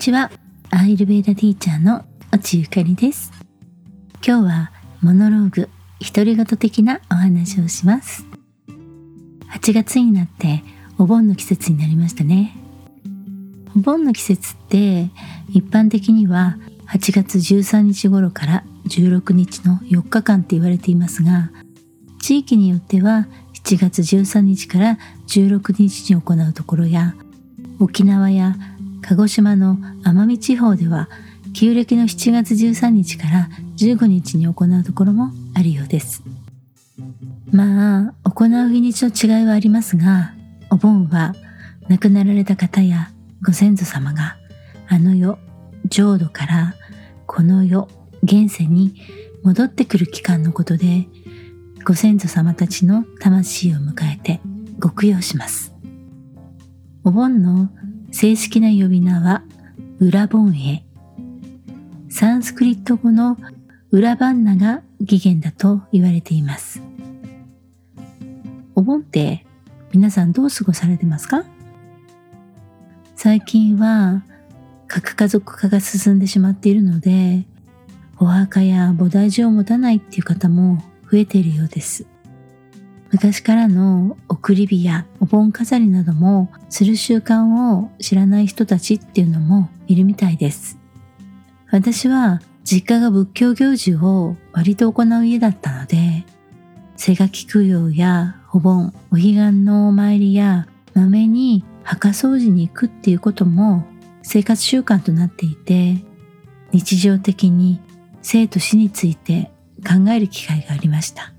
ちは。アイルベーダティーチャーの落ゆかりです。今日はモノローグ独り言的なお話をします。8月になってお盆の季節になりましたね。お盆の季節って一般的には8月13日頃から16日の4日間って言われていますが地域によっては7月13日から16日に行うところや沖縄や鹿児島の奄美地方では旧暦の7月13日から15日に行うところもあるようです。まあ行う日にちの違いはありますがお盆は亡くなられた方やご先祖様があの世浄土からこの世現世に戻ってくる期間のことでご先祖様たちの魂を迎えてご供養します。お盆の正式な呼び名は裏盆へ。サンスクリット語の裏バンナが起源だと言われています。お盆って皆さんどう過ごされてますか？最近は核家族化が進んでしまっているので、お墓や菩提寺を持たないっていう方も増えているようです。昔からの送り火やお盆飾りなどもする習慣を知らない人たちっていうのもいるみたいです。私は実家が仏教行事を割と行う家だったので、背書き供養やお盆、お彼岸のお参りや豆に墓掃除に行くっていうことも生活習慣となっていて、日常的に生と死について考える機会がありました。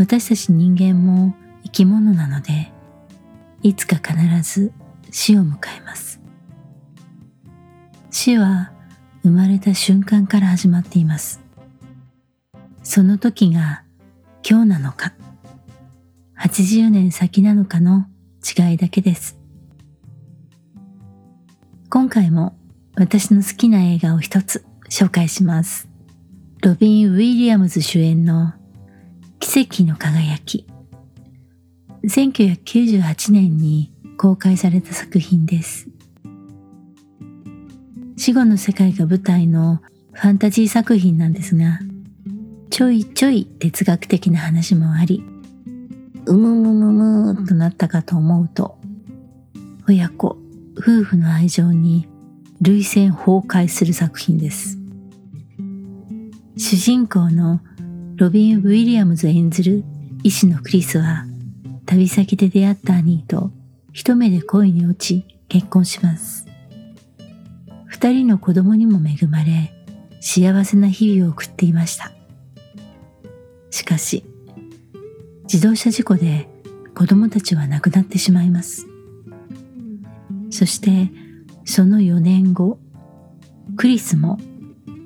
私たち人間も生き物なので、いつか必ず死を迎えます。死は生まれた瞬間から始まっています。その時が今日なのか、80年先なのかの違いだけです。今回も私の好きな映画を一つ紹介します。ロビン・ウィリアムズ主演の奇跡の輝き。1998年に公開された作品です。死後の世界が舞台のファンタジー作品なんですがちょいちょい哲学的な話もありうむむむむとなったかと思うと親子夫婦の愛情に涙腺崩壊する作品です。主人公のロビン・ウィリアムズ演ずる医師のクリスは旅先で出会ったアニーと一目で恋に落ち結婚します。二人の子供にも恵まれ幸せな日々を送っていました。しかし自動車事故で子供たちは亡くなってしまいます。そしてその4年後クリスも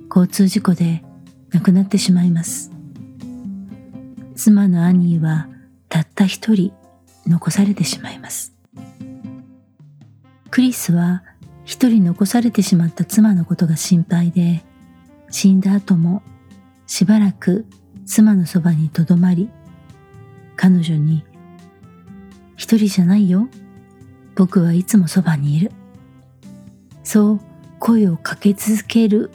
交通事故で亡くなってしまいます。妻のアニーはたった一人残されてしまいます。クリスは一人残されてしまった妻のことが心配で、死んだ後もしばらく妻のそばにとどまり、彼女に、一人じゃないよ。僕はいつもそばにいる。そう声をかけ続ける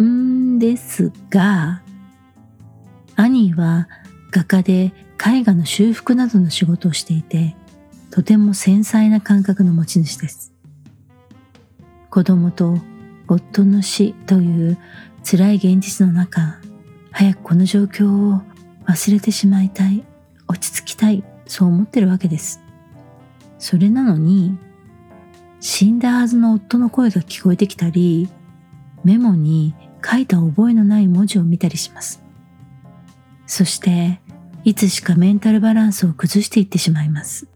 んですが、アニーは画家で絵画の修復などの仕事をしていて、とても繊細な感覚の持ち主です。子供と夫の死という辛い現実の中、早くこの状況を忘れてしまいたい、落ち着きたい、そう思ってるわけです。それなのに、死んだはずの夫の声が聞こえてきたり、メモに書いた覚えのない文字を見たりします。そしていつしかメンタルバランスを崩していってしまいます。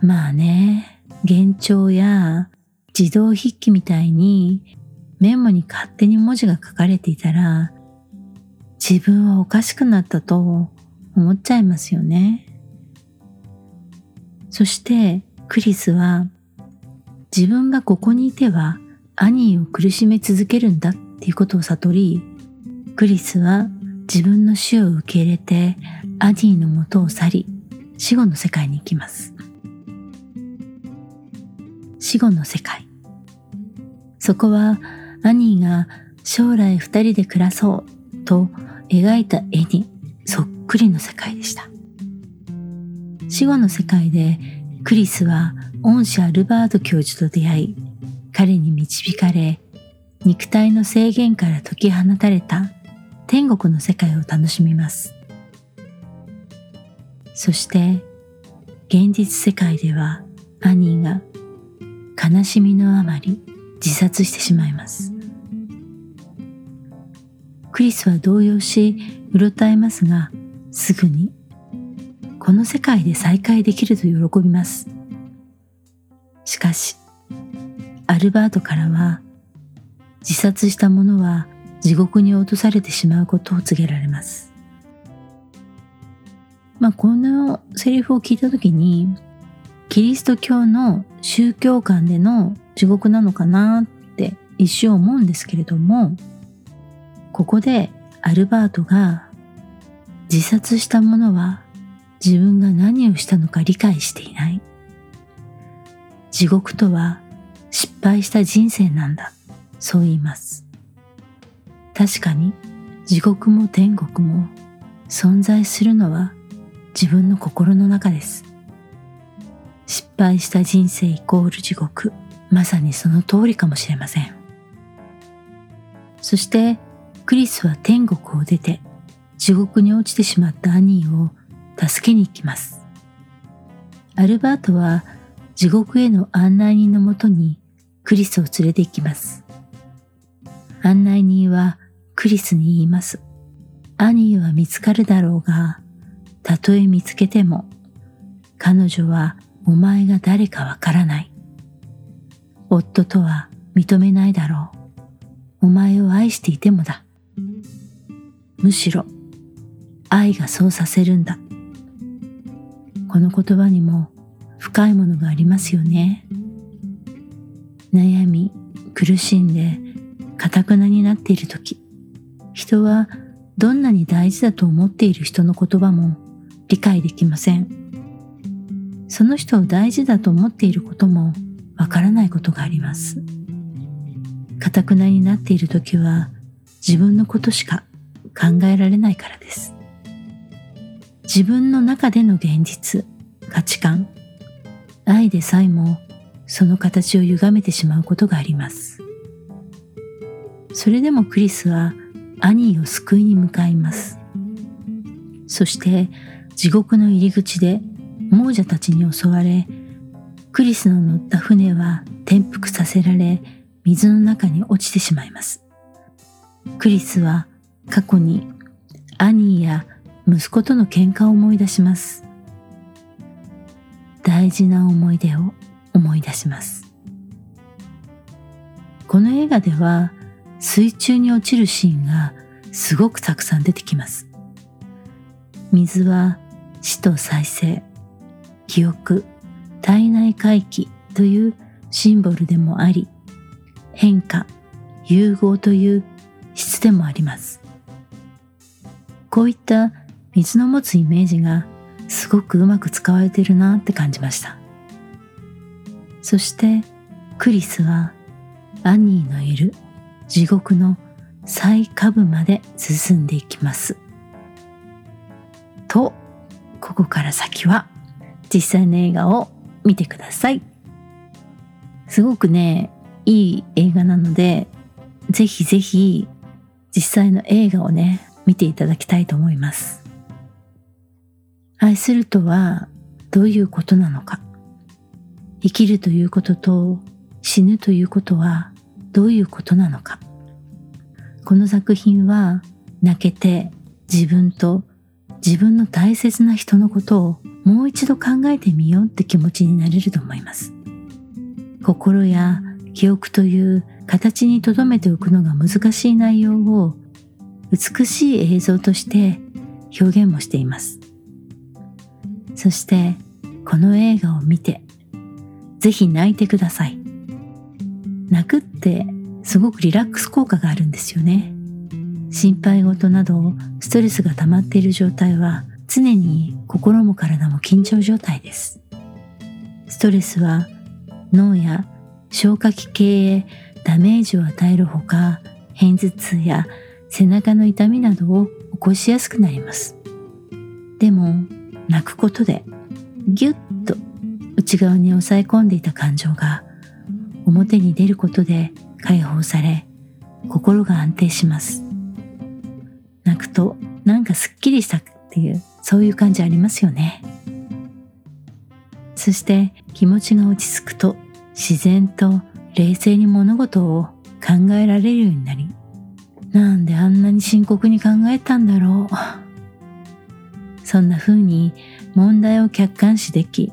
まあね、幻聴や自動筆記みたいにメモに勝手に文字が書かれていたら自分はおかしくなったと思っちゃいますよね。そしてクリスは自分がここにいてはアニーを苦しめ続けるんだっていうことを悟り、クリスは自分の死を受け入れてアディの元を去り死後の世界に行きます死後の世界。そこはアニーが将来二人で暮らそうと描いた絵にそっくりの世界でした。死後の世界でクリスは恩師アルバート教授と出会い、彼に導かれ、肉体の制限から解き放たれた天国の世界を楽しみます。そして現実世界ではアニーが悲しみのあまり自殺してしまいます。クリスは動揺し、うろたえますが、すぐに、この世界で再会できると喜びます。しかし、アルバートからは、自殺した者は地獄に落とされてしまうことを告げられます。まあ、このセリフを聞いたときに、キリスト教の宗教観での地獄なのかなって一瞬思うんですけれども、ここでアルバートが自殺した者は自分が何をしたのか理解していない。地獄とは失敗した人生なんだ。そう言います。確かに地獄も天国も存在するのは自分の心の中です。失敗した人生イコール地獄。まさにその通りかもしれません。そしてクリスは天国を出て地獄に落ちてしまったアニーを助けに行きます。アルバートは地獄への案内人のもとにクリスを連れて行きます。案内人はクリスに言います。アニーは見つかるだろうが、たとえ見つけても、彼女はお前が誰かわからない。夫とは認めないだろう。お前を愛していてもだ。むしろ愛がそうさせるんだ。この言葉にも深いものがありますよね。悩み、苦しんで、かたくなになっている時、人はどんなに大事だと思っている人の言葉も理解できません。その人を大事だと思っていることもわからないことがあります。かたくなになっている時は自分のことしか考えられないからです。自分の中での現実、価値観、愛でさえもその形を歪めてしまうことがあります。それでもクリスはアニーを救いに向かいます。そして地獄の入り口で亡者たちに襲われ、クリスの乗った船は転覆させられ、水の中に落ちてしまいます。クリスは過去にアニーや息子との喧嘩を思い出します。大事な思い出を思い出します。この映画では水中に落ちるシーンがすごくたくさん出てきます。水は死と再生、記憶、体内回帰というシンボルでもあり、変化、融合という質でもあります。こういった水の持つイメージがすごくうまく使われているなって感じました。そしてクリスはアニーのいる地獄の最下部まで進んでいきます。と、ここから先は実際の映画を見てください。すごくね、いい映画なので、ぜひぜひ実際の映画をね、見ていただきたいと思います。愛するとはどういうことなのか生きるということと死ぬということはどういうことなのかこの作品は泣けて自分と自分の大切な人のことをもう一度考えてみようって気持ちになれると思います。心や記憶という形に留めておくのが難しい内容を美しい映像として表現もしています。そしてこの映画を見てぜひ泣いてください。泣くってすごくリラックス効果があるんですよね。心配事などストレスが溜まっている状態は常に心も体も緊張状態です。ストレスは脳や消化器系へダメージを与えるほか片頭痛や背中の痛みなどを起こしやすくなりますでも泣くことでギュッと内側に抑え込んでいた感情が表に出ることで解放され心が安定します。泣くとなんかすっきりしたっていうそういう感じありますよね。そして気持ちが落ち着くと自然と冷静に物事を考えられるようになりなんであんなに深刻に考えたんだろう。そんな風に問題を客観視でき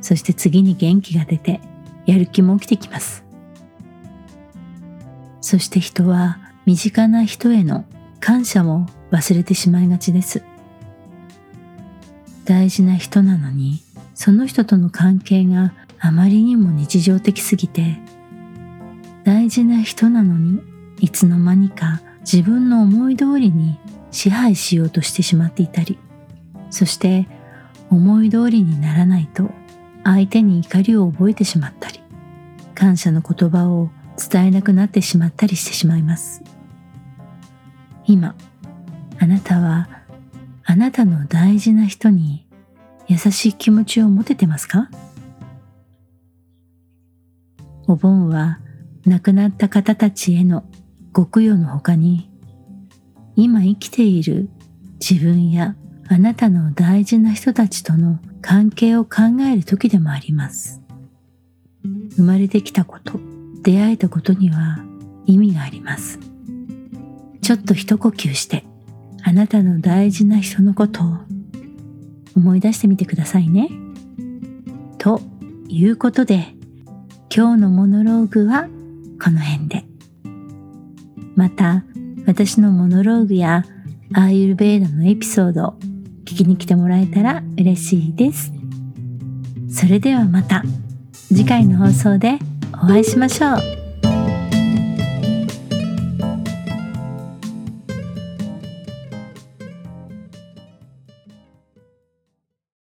そして次に元気が出てやる気も起きてきます。そして人は身近な人への感謝も忘れてしまいがちです。大事な人なのにその人との関係があまりにも日常的すぎて大事な人なのにいつの間にか自分の思い通りに支配しようとしてしまっていたりそして思い通りにならないと相手に怒りを覚えてしまったり。感謝の言葉を伝えなくなってしまったりしてしまいます。今あなたはあなたの大事な人に優しい気持ちを持ててますか？お盆は亡くなった方たちへのご供養の他に今生きている自分やあなたの大事な人たちとの関係を考える時でもあります。生まれてきたこと出会えたことには意味がありますちょっと一呼吸してあなたの大事な人のことを思い出してみてくださいね。ということで、今日のモノローグはこの辺で。また、私のモノローグやアーユルベーダのエピソードを聞きに来てもらえたら嬉しいです。それではまた次回の放送でお会いしましょう。